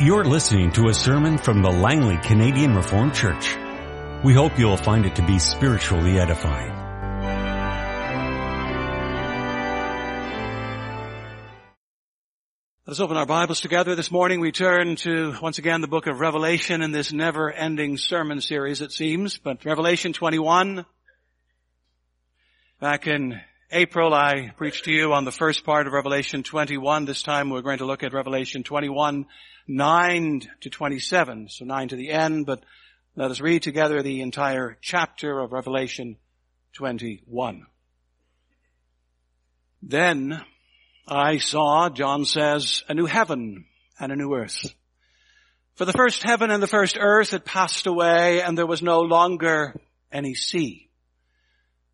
You're listening to a sermon from the Langley Canadian Reformed Church. We hope you'll find it to be spiritually edifying. Let's open our Bibles together. This morning we turn to, once again, the book of Revelation in this never-ending sermon series, it seems, but Revelation 21. Back in April, I preached to you on the first part of Revelation 21. This time we're going to look at Revelation 21, 9 to 27. So 9 to the end, but let us read together the entire chapter of Revelation 21. Then I saw, John says, a new heaven and a new earth. For the first heaven and the first earth had passed away and there was no longer any sea.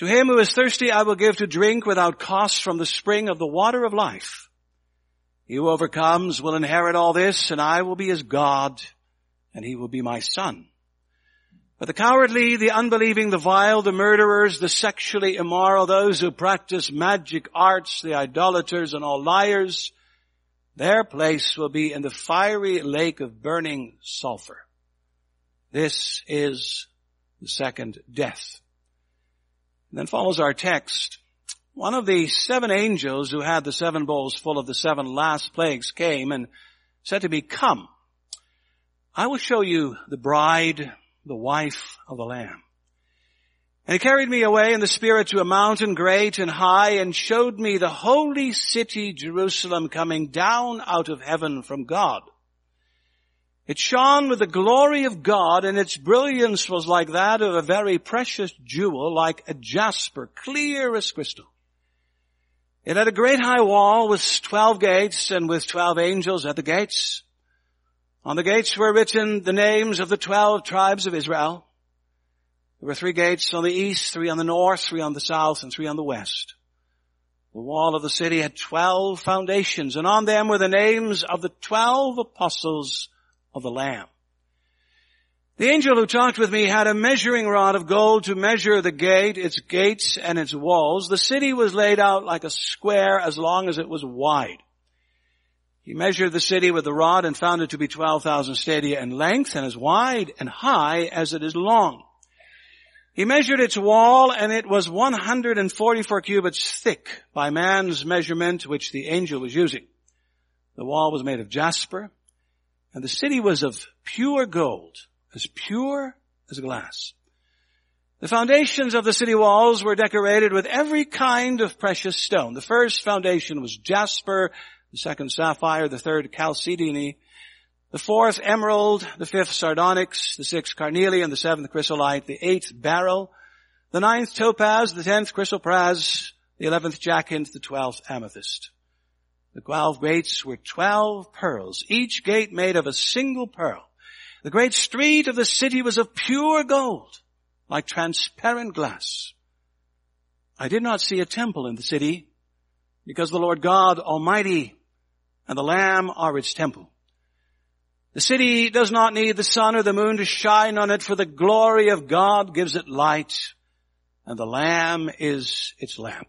To him who is thirsty, I will give to drink without cost from the spring of the water of life. He who overcomes will inherit all this, and I will be his God, and he will be my son. But the cowardly, the unbelieving, the vile, the murderers, the sexually immoral, those who practice magic arts, the idolaters and all liars, their place will be in the fiery lake of burning sulfur. This is the second death. And then follows our text. One of the seven angels who had the seven bowls full of the seven last plagues came and said to me, come, I will show you the bride, the wife of the Lamb. And he carried me away in the spirit to a mountain great and high and showed me the holy city Jerusalem coming down out of heaven from God. It shone with the glory of God and its brilliance was like that of a very precious jewel, like a jasper, clear as crystal. It had a great high wall with twelve gates and with twelve angels at the gates. On the gates were written the names of the twelve tribes of Israel. There were three gates on the east, three on the north, three on the south, and three on the west. The wall of the city had twelve foundations, and on them were the names of the twelve apostles of the Lamb. The angel who talked with me had a measuring rod of gold to measure the gate, its gates, and its walls. The city was laid out like a square as long as it was wide. He measured the city with the rod and found it to be 12,000 stadia in length and as wide and high as it is long. He measured its wall and it was 144 cubits thick by man's measurement which the angel was using. The wall was made of jasper and the city was of pure gold, as pure as glass. The foundations of the city walls were decorated with every kind of precious stone. The first foundation was jasper, the second sapphire, the third chalcedony, the fourth emerald, the fifth sardonyx, the sixth carnelian, the seventh chrysolite, the eighth beryl, the ninth topaz, the tenth chrysoprase, the eleventh jacinth, the twelfth amethyst. The twelve gates were twelve pearls, each gate made of a single pearl. The great street of the city was of pure gold, like transparent glass. I did not see a temple in the city, because the Lord God Almighty and the Lamb are its temple. The city does not need the sun or the moon to shine on it for the glory of God gives it light and the Lamb is its lamp.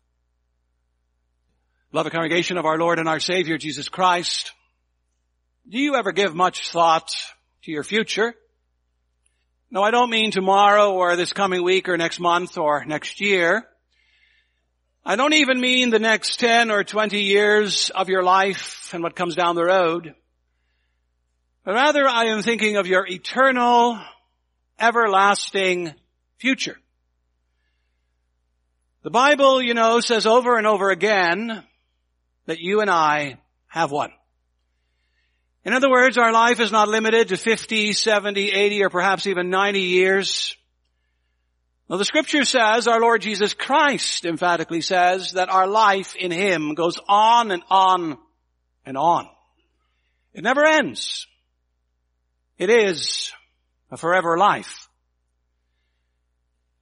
Beloved congregation of our Lord and our Savior Jesus Christ, do you ever give much thought to your future? No, I don't mean tomorrow or this coming week or next month or next year. I don't even mean the next 10 or 20 years of your life and what comes down the road. But rather I am thinking of your eternal, everlasting future. The Bible, you know, says over and over again that you and I have one. In other words, our life is not limited to 50, 70, 80, or perhaps even 90 years. Well, the scripture says, our Lord Jesus Christ emphatically says that our life in Him goes on and on and on. It never ends. It is a forever life.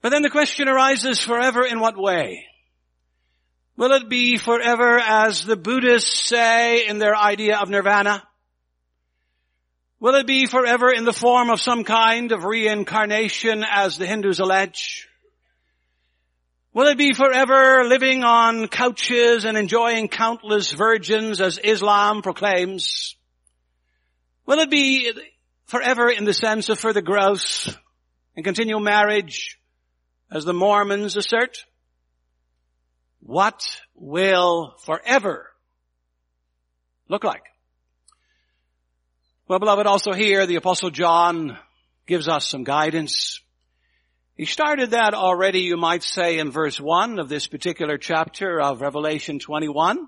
But then the question arises, forever in what way? Will it be forever as the Buddhists say in their idea of nirvana? Will it be forever in the form of some kind of reincarnation as the Hindus allege? Will it be forever living on couches and enjoying countless virgins as Islam proclaims? Will it be forever in the sense of further growth and continual marriage as the Mormons assert? What will forever look like? Well, beloved, also here the apostle John gives us some guidance. He started that already, you might say, in verse 1 of this particular chapter of Revelation 21.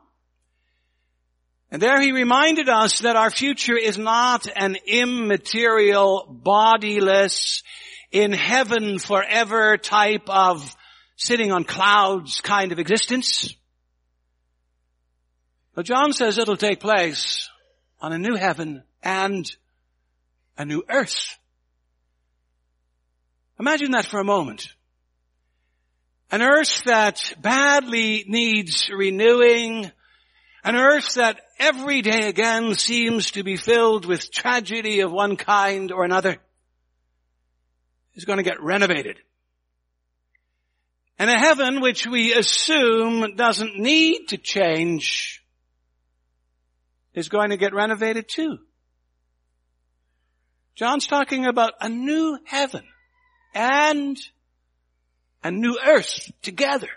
And there he reminded us that our future is not an immaterial, bodiless, in heaven forever type of sitting on clouds kind of existence. But John says it'll take place on a new heaven and a new earth. Imagine that for a moment. An earth that badly needs renewing, an earth that every day again seems to be filled with tragedy of one kind or another is going to get renovated. And a heaven which we assume doesn't need to change is going to get renovated too. John's talking about a new heaven and a new earth together.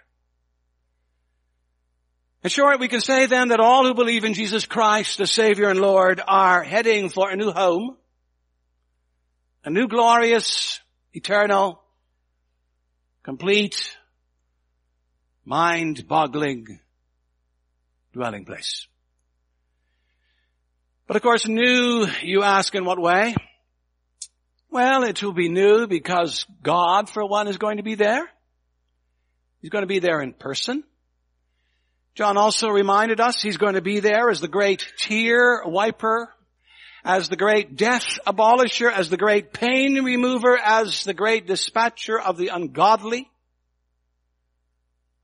In short, we can say then that all who believe in Jesus Christ, the Savior and Lord, are heading for a new home, a new glorious, eternal, complete, mind-boggling dwelling place. But of course, new, you ask in what way? Well, it will be new because God, for one, is going to be there. He's going to be there in person. John also reminded us he's going to be there as the great tear wiper, as the great death abolisher, as the great pain remover, as the great dispatcher of the ungodly.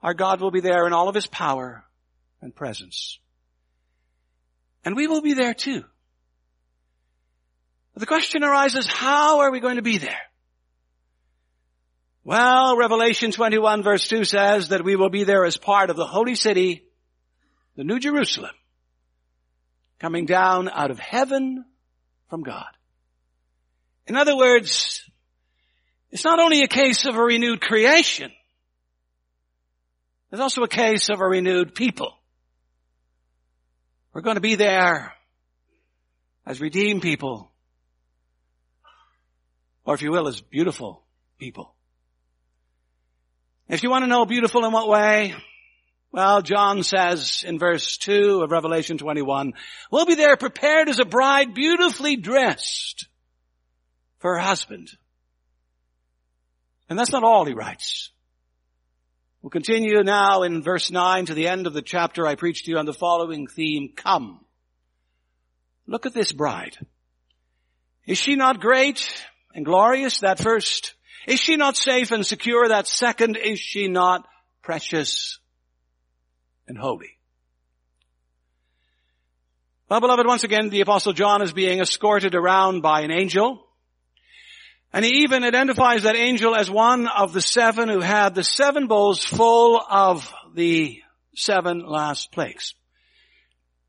Our God will be there in all of his power and presence. And we will be there too. The question arises, how are we going to be there? Well, Revelation 21 verse 2 says that we will be there as part of the holy city, the New Jerusalem, coming down out of heaven from God. In other words, it's not only a case of a renewed creation, there's also a case of a renewed people. We're going to be there as redeemed people or if you will, as beautiful people. If you want to know beautiful in what way, well, John says in verse 2 of Revelation 21, we'll be there prepared as a bride beautifully dressed for her husband. And that's not all he writes. We'll continue now in verse 9 to the end of the chapter I preached to you on the following theme, come. Look at this bride. Is she not great? and glorious, that first? Is she not safe and secure, that second? Is she not precious and holy? Well, beloved, once again, the apostle John is being escorted around by an angel. And he even identifies that angel as one of the seven who had the seven bowls full of the seven last plagues.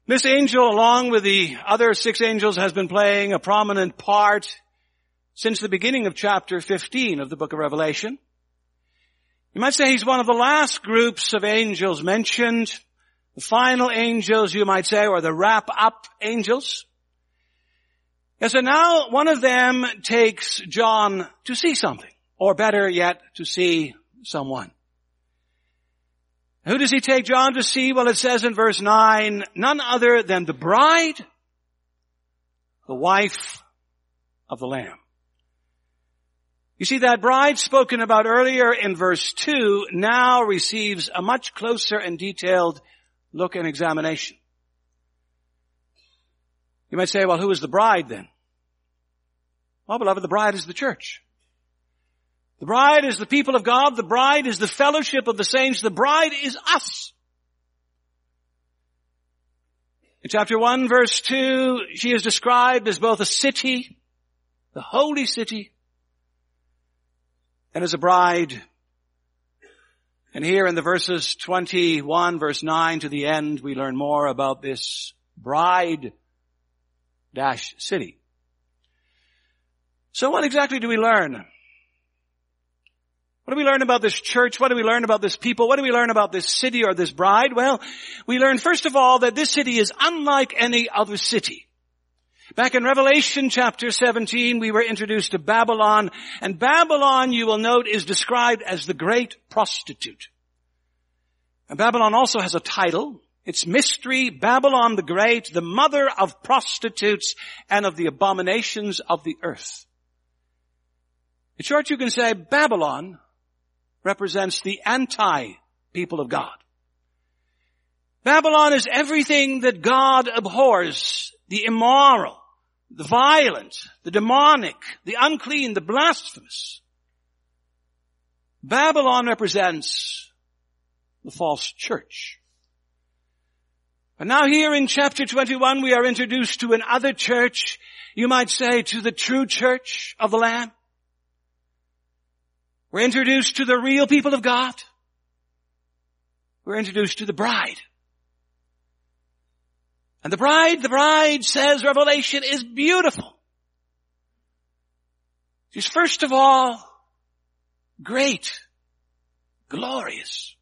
This angel, along with the other six angels, has been playing a prominent part since the beginning of chapter 15 of the book of Revelation. You might say he's one of the last groups of angels mentioned. The final angels, you might say, or the wrap up angels. And so now one of them takes John to see something, or better yet, to see someone. Who does he take John to see? Well, it says in verse 9, none other than the bride, the wife of the Lamb. You see, that bride spoken about earlier in verse 2 now receives a much closer and detailed look and examination. You might say, well, who is the bride then? Well, beloved, the bride is the church. The bride is the people of God. The bride is the fellowship of the saints. The bride is us. In chapter 1 verse 2, she is described as both a city, the holy city, and as a bride. And here in the verses 21 verse 9 to the end, we learn more about this bride dash city. So what exactly do we learn? What do we learn about this church? What do we learn about this people? What do we learn about this city or this bride? Well, we learn first of all that this city is unlike any other city. Back in Revelation chapter 17, we were introduced to Babylon, and Babylon, you will note, is described as the great prostitute. And Babylon also has a title. It's Mystery Babylon the Great, the mother of prostitutes and of the abominations of the earth. In short, you can say Babylon represents the anti-people of God. Babylon is everything that God abhors, the immoral, the violent, the demonic, the unclean, the blasphemous. Babylon represents the false church. And now here in chapter 21 we are introduced to another church, you might say to the true church of the Lamb. We're introduced to the real people of God. We're introduced to the bride. And the bride, the bride says Revelation is beautiful. She's first of all great, glorious.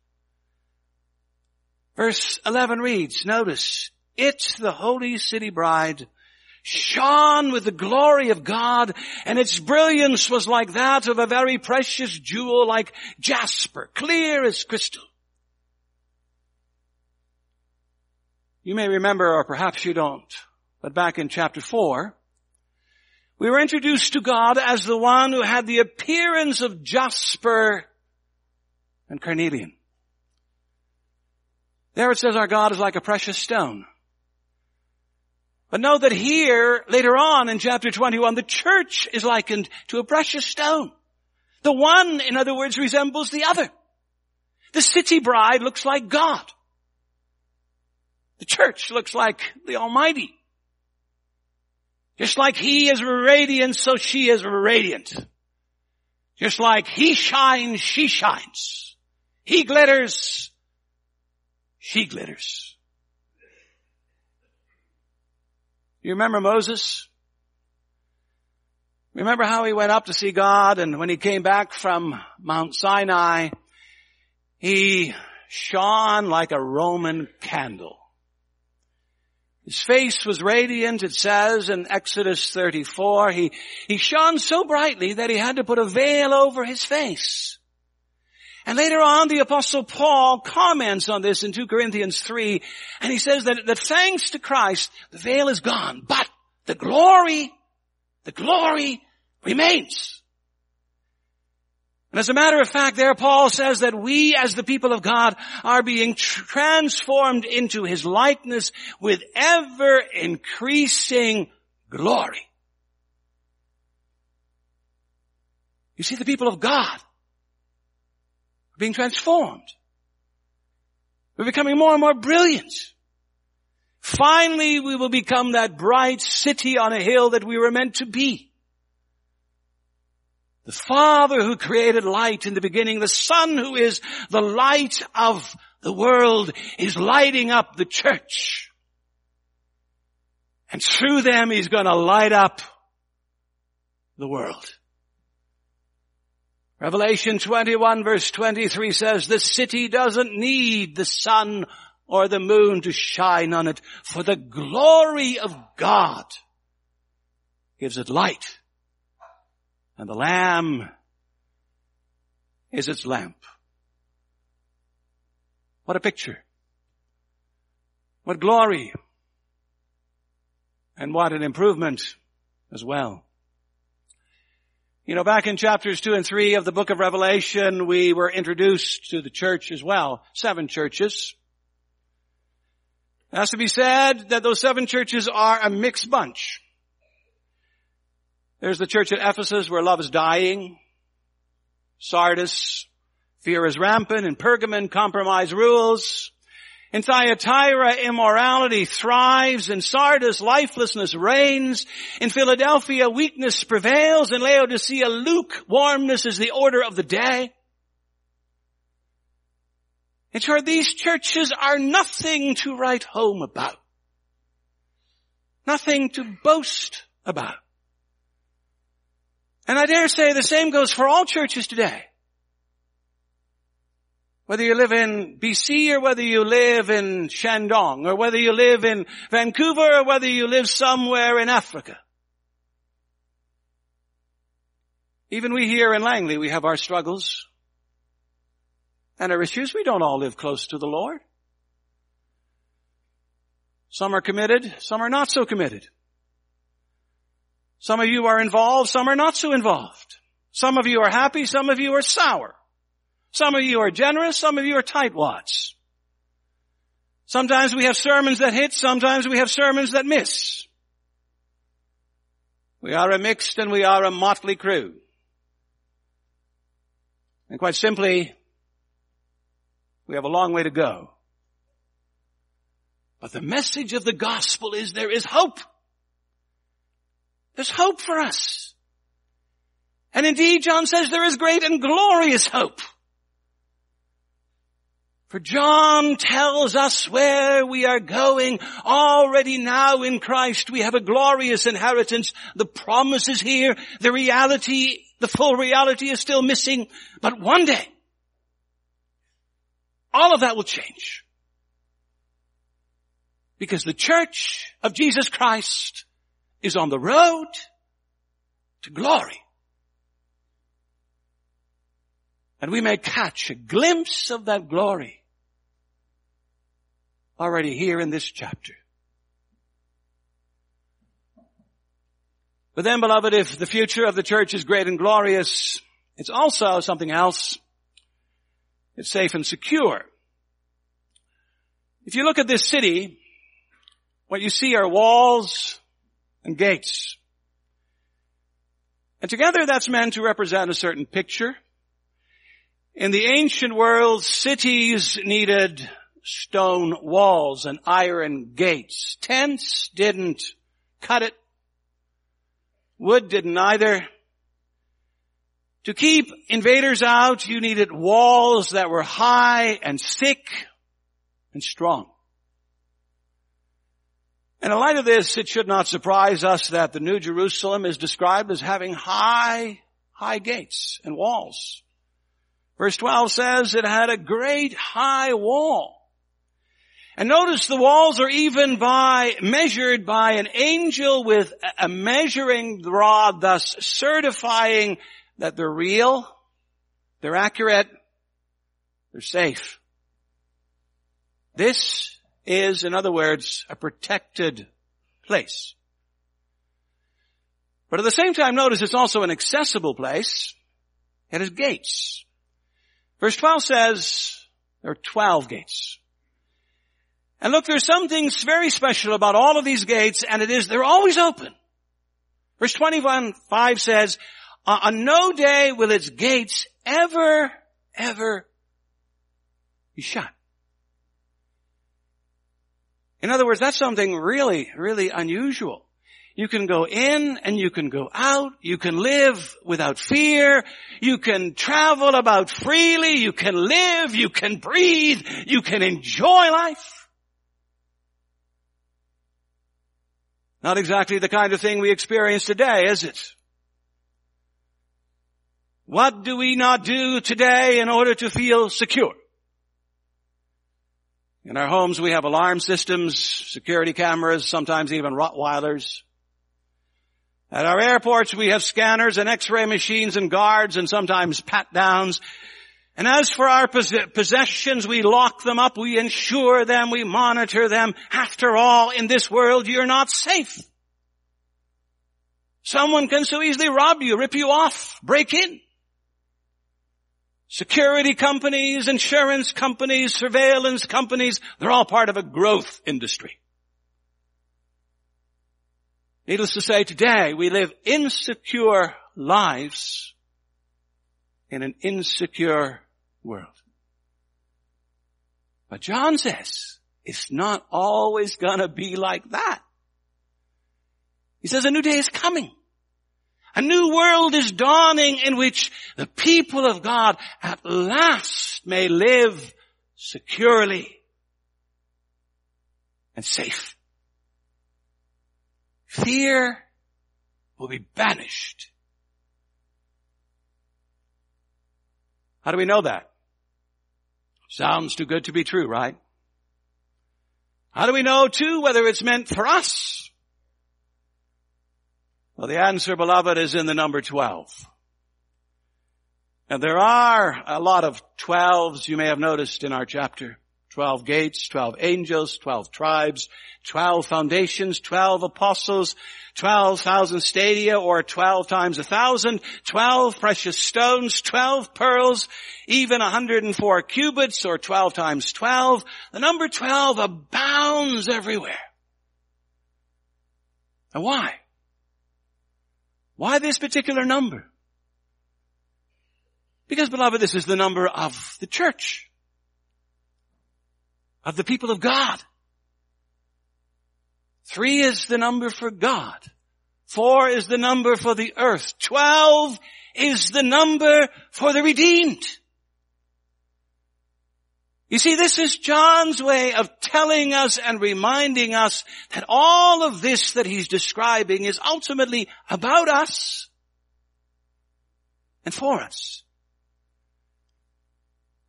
Verse 11 reads, notice, it's the holy city bride shone with the glory of God and its brilliance was like that of a very precious jewel like jasper, clear as crystal. You may remember, or perhaps you don't, but back in chapter 4, we were introduced to God as the one who had the appearance of jasper and carnelian. There it says our God is like a precious stone. But know that here, later on in chapter 21, the church is likened to a precious stone. The one, in other words, resembles the other. The city bride looks like God. The church looks like the Almighty. Just like He is radiant, so she is radiant. Just like He shines, she shines. He glitters, she glitters. You remember Moses? Remember how he went up to see God and when he came back from Mount Sinai, he shone like a Roman candle. His face was radiant, it says in Exodus 34. He, he shone so brightly that he had to put a veil over his face. And later on, the apostle Paul comments on this in 2 Corinthians 3, and he says that, that thanks to Christ, the veil is gone, but the glory, the glory remains. And as a matter of fact, there Paul says that we as the people of God are being transformed into His likeness with ever increasing glory. You see, the people of God being transformed. We're becoming more and more brilliant. Finally, we will become that bright city on a hill that we were meant to be. The Father who created light in the beginning, the Son who is the light of the world is lighting up the church. And through them he's to light up the world. Revelation 21 verse 23 says, the city doesn't need the sun or the moon to shine on it, for the glory of God gives it light. And the Lamb is its lamp. What a picture. What glory. And what an improvement as well. You know, back in chapters two and three of the book of Revelation, we were introduced to the church as well. Seven churches. It has to be said that those seven churches are a mixed bunch. There's the church at Ephesus where love is dying. Sardis, fear is rampant. and Pergamon, compromise rules. In Thyatira, immorality thrives. In Sardis, lifelessness reigns. In Philadelphia, weakness prevails. In Laodicea, lukewarmness is the order of the day. In short, these churches are nothing to write home about. Nothing to boast about. And I dare say the same goes for all churches today. Whether you live in BC or whether you live in Shandong or whether you live in Vancouver or whether you live somewhere in Africa. Even we here in Langley, we have our struggles and our issues. We don't all live close to the Lord. Some are committed, some are not so committed. Some of you are involved, some are not so involved. Some of you are happy, some of you are sour. Some of you are generous, some of you are tightwads. Sometimes we have sermons that hit, sometimes we have sermons that miss. We are a mixed and we are a motley crew. And quite simply, we have a long way to go. But the message of the gospel is there is hope. There's hope for us. And indeed, John says there is great and glorious hope. For John tells us where we are going. Already now in Christ we have a glorious inheritance. The promise is here. The reality, the full reality is still missing. But one day, all of that will change. Because the church of Jesus Christ is on the road to glory. And we may catch a glimpse of that glory already here in this chapter. But then beloved, if the future of the church is great and glorious, it's also something else. It's safe and secure. If you look at this city, what you see are walls, and gates. And together that's meant to represent a certain picture. In the ancient world, cities needed stone walls and iron gates. Tents didn't cut it. Wood didn't either. To keep invaders out, you needed walls that were high and thick and strong. And in light of this, it should not surprise us that the New Jerusalem is described as having high, high gates and walls. Verse 12 says it had a great high wall. And notice the walls are even by, measured by an angel with a measuring rod, thus certifying that they're real, they're accurate, they're safe. This is, in other words, a protected place. But at the same time, notice it's also an accessible place. It has gates. Verse 12 says there are 12 gates. And look, there's some things very special about all of these gates, and it is they're always open. Verse 21, 5 says, uh, on no day will its gates ever, ever be shut. In other words, that's something really, really unusual. You can go in and you can go out. You can live without fear. You can travel about freely. You can live. You can breathe. You can enjoy life. Not exactly the kind of thing we experience today, is it? What do we not do today in order to feel secure? In our homes we have alarm systems, security cameras, sometimes even Rottweilers. At our airports we have scanners and x-ray machines and guards and sometimes pat downs. And as for our possessions, we lock them up, we insure them, we monitor them. After all, in this world you're not safe. Someone can so easily rob you, rip you off, break in. Security companies, insurance companies, surveillance companies, they're all part of a growth industry. Needless to say, today we live insecure lives in an insecure world. But John says, it's not always gonna be like that. He says a new day is coming. A new world is dawning in which the people of God at last may live securely and safe. Fear will be banished. How do we know that? Sounds too good to be true, right? How do we know too whether it's meant for us well, the answer, beloved, is in the number 12. And there are a lot of 12s you may have noticed in our chapter. 12 gates, 12 angels, 12 tribes, 12 foundations, 12 apostles, 12,000 stadia or 12 times a thousand, 12 precious stones, 12 pearls, even 104 cubits or 12 times 12. The number 12 abounds everywhere. And why? Why this particular number? Because beloved, this is the number of the church. Of the people of God. Three is the number for God. Four is the number for the earth. Twelve is the number for the redeemed. You see, this is John's way of telling us and reminding us that all of this that he's describing is ultimately about us and for us.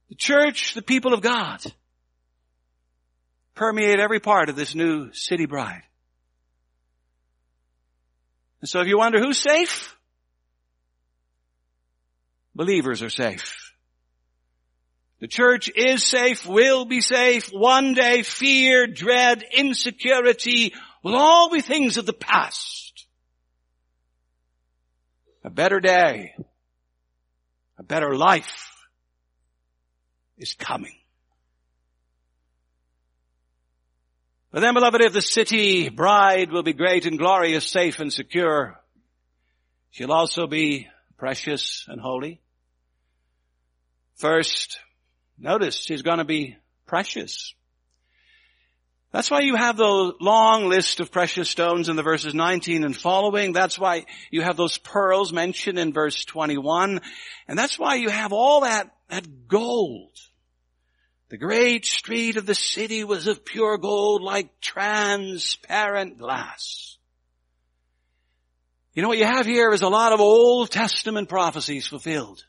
The church, the people of God, permeate every part of this new city bride. And so if you wonder who's safe, believers are safe. The church is safe, will be safe. One day fear, dread, insecurity will all be things of the past. A better day, a better life is coming. But then beloved, if the city bride will be great and glorious, safe and secure, she'll also be precious and holy. First, Notice she's going to be precious. That's why you have the long list of precious stones in the verses 19 and following. That's why you have those pearls mentioned in verse 21. And that's why you have all that, that gold. The great street of the city was of pure gold like transparent glass. You know what you have here is a lot of Old Testament prophecies fulfilled.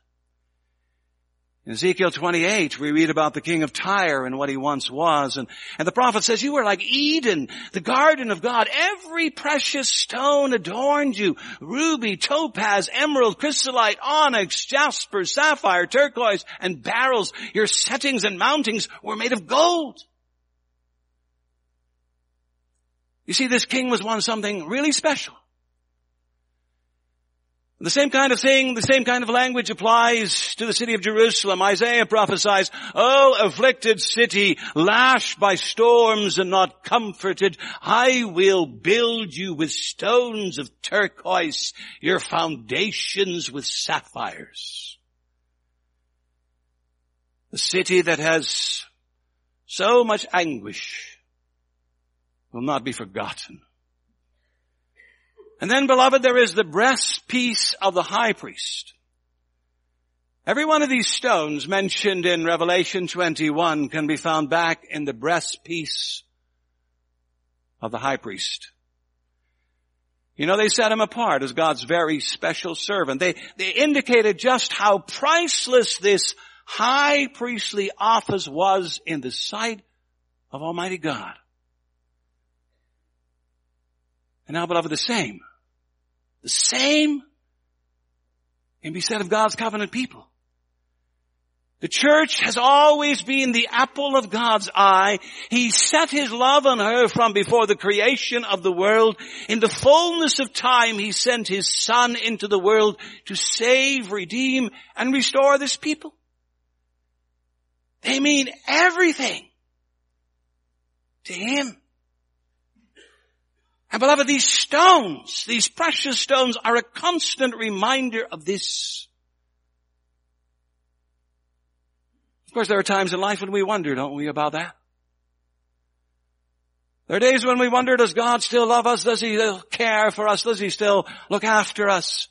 In Ezekiel 28, we read about the king of Tyre and what he once was. And, and the prophet says, you were like Eden, the garden of God. Every precious stone adorned you. Ruby, topaz, emerald, chrysolite, onyx, jasper, sapphire, turquoise, and beryls. Your settings and mountings were made of gold. You see, this king was one something really special. The same kind of thing, the same kind of language applies to the city of Jerusalem. Isaiah prophesies, Oh, afflicted city, lashed by storms and not comforted, I will build you with stones of turquoise, your foundations with sapphires. The city that has so much anguish will not be forgotten. And then beloved, there is the breastpiece of the high priest. Every one of these stones mentioned in Revelation 21 can be found back in the breastpiece of the high priest. You know, they set him apart as God's very special servant. They, they indicated just how priceless this high priestly office was in the sight of Almighty God. And now beloved, the same. The same can be said of God's covenant people. The church has always been the apple of God's eye. He set his love on her from before the creation of the world. In the fullness of time, he sent his son into the world to save, redeem, and restore this people. They mean everything to him. And beloved, these stones, these precious stones are a constant reminder of this. Of course, there are times in life when we wonder, don't we, about that? There are days when we wonder, does God still love us? Does He still care for us? Does He still look after us?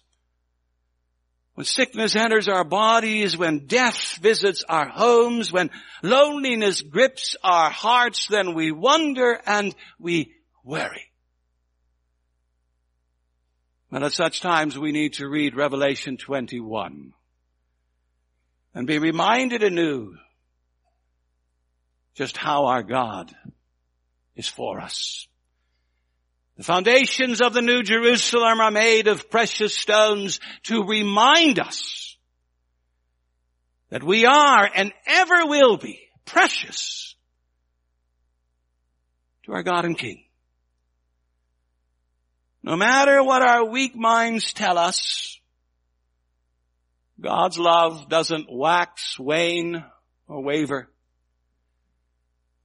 When sickness enters our bodies, when death visits our homes, when loneliness grips our hearts, then we wonder and we worry. And at such times we need to read Revelation 21 and be reminded anew just how our God is for us. The foundations of the New Jerusalem are made of precious stones to remind us that we are and ever will be precious to our God and King. No matter what our weak minds tell us, God's love doesn't wax, wane, or waver.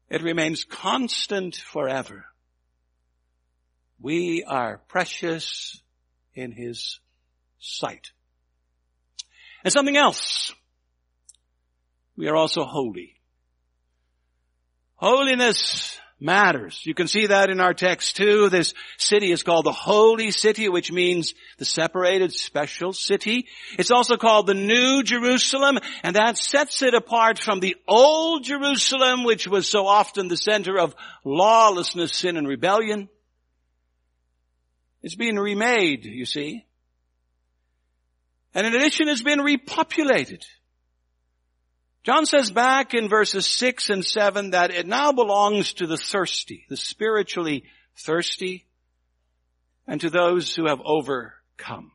It remains constant forever. We are precious in His sight. And something else. We are also holy. Holiness matters. You can see that in our text too. This city is called the Holy City, which means the separated special city. It's also called the New Jerusalem, and that sets it apart from the Old Jerusalem, which was so often the center of lawlessness, sin, and rebellion. It's being remade, you see. And in addition, it's been repopulated. John says back in verses 6 and 7 that it now belongs to the thirsty, the spiritually thirsty, and to those who have overcome.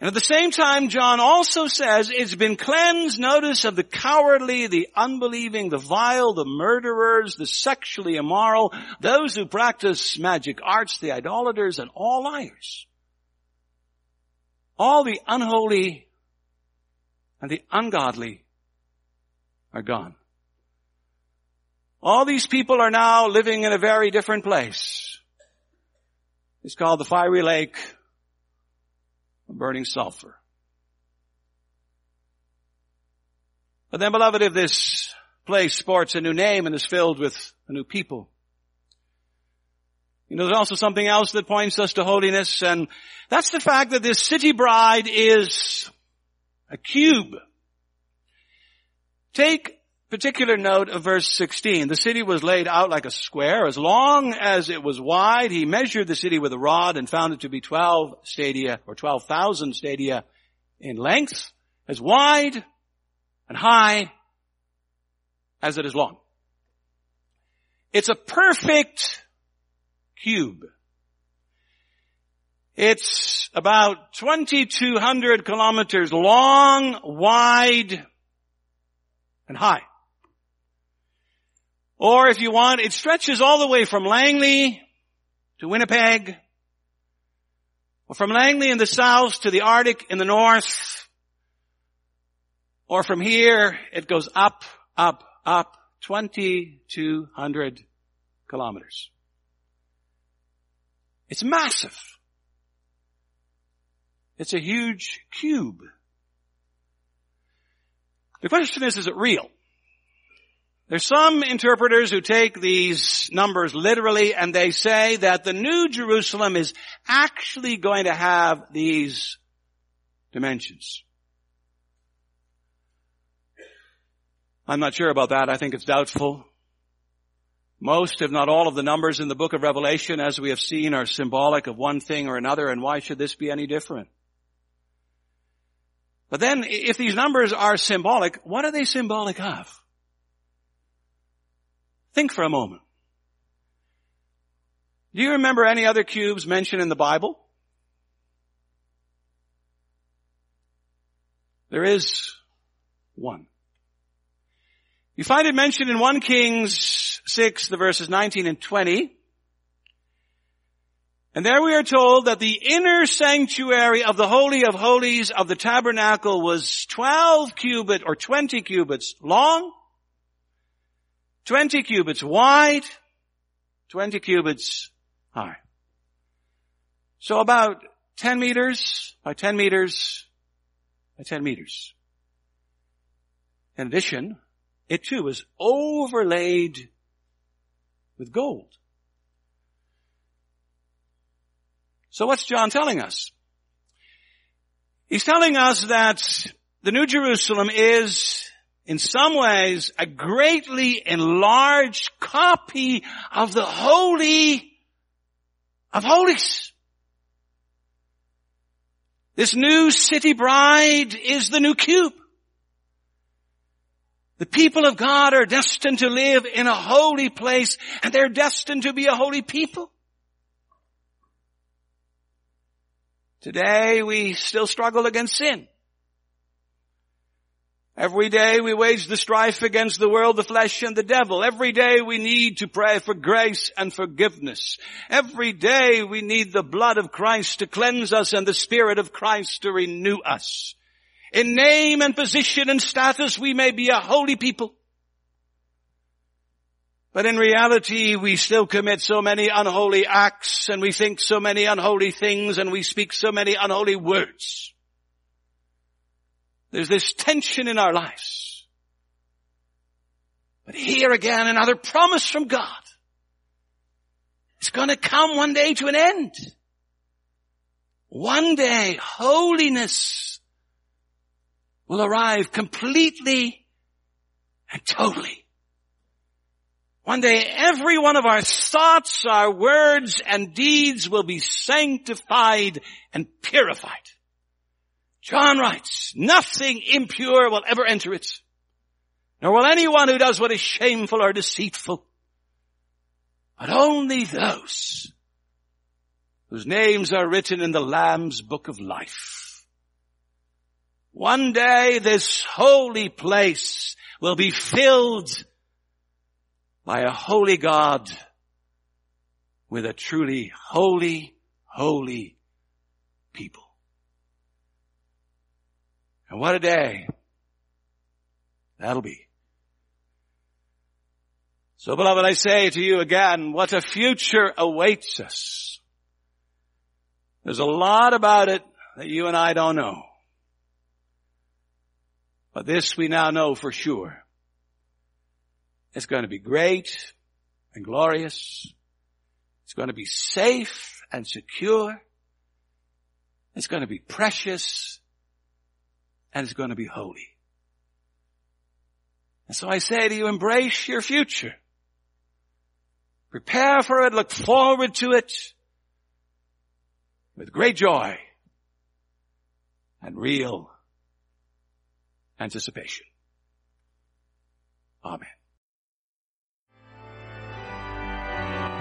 And at the same time, John also says it's been cleansed, notice, of the cowardly, the unbelieving, the vile, the murderers, the sexually immoral, those who practice magic arts, the idolaters, and all liars. All the unholy and the ungodly are gone. All these people are now living in a very different place. It's called the fiery lake of burning sulfur. But then beloved, if this place sports a new name and is filled with a new people, you know, there's also something else that points us to holiness, and that's the fact that this city bride is a cube. Take particular note of verse 16. The city was laid out like a square. As long as it was wide, he measured the city with a rod and found it to be 12 stadia or 12,000 stadia in length, as wide and high as it is long. It's a perfect cube. It's about 2,200 kilometers long, wide, and high. Or if you want, it stretches all the way from Langley to Winnipeg, or from Langley in the south to the Arctic in the north, or from here it goes up, up, up, 2,200 kilometers. It's massive. It's a huge cube. The question is, is it real? There's some interpreters who take these numbers literally and they say that the New Jerusalem is actually going to have these dimensions. I'm not sure about that. I think it's doubtful. Most, if not all of the numbers in the book of Revelation, as we have seen, are symbolic of one thing or another, and why should this be any different? But then, if these numbers are symbolic, what are they symbolic of? Think for a moment. Do you remember any other cubes mentioned in the Bible? There is one. You find it mentioned in 1 Kings 6, the verses 19 and 20. And there we are told that the inner sanctuary of the Holy of Holies of the tabernacle was 12 cubit or 20 cubits long, 20 cubits wide, 20 cubits high. So about 10 meters by 10 meters by 10 meters. In addition, it too was overlaid with gold. So what's John telling us? He's telling us that the New Jerusalem is in some ways a greatly enlarged copy of the Holy of Holies. This new city bride is the new cube. The people of God are destined to live in a holy place and they're destined to be a holy people. Today we still struggle against sin. Every day we wage the strife against the world, the flesh, and the devil. Every day we need to pray for grace and forgiveness. Every day we need the blood of Christ to cleanse us and the Spirit of Christ to renew us. In name and position and status, we may be a holy people. But in reality, we still commit so many unholy acts and we think so many unholy things and we speak so many unholy words. There's this tension in our lives. But here again, another promise from God. It's going to come one day to an end. One day, holiness will arrive completely and totally. One day every one of our thoughts, our words and deeds will be sanctified and purified. John writes, nothing impure will ever enter it, nor will anyone who does what is shameful or deceitful, but only those whose names are written in the Lamb's book of life. One day this holy place will be filled by a holy God with a truly holy, holy people. And what a day that'll be. So beloved, I say to you again, what a future awaits us. There's a lot about it that you and I don't know. But this we now know for sure. It's going to be great and glorious. It's going to be safe and secure. It's going to be precious and it's going to be holy. And so I say to you, embrace your future. Prepare for it, look forward to it with great joy and real anticipation. Amen.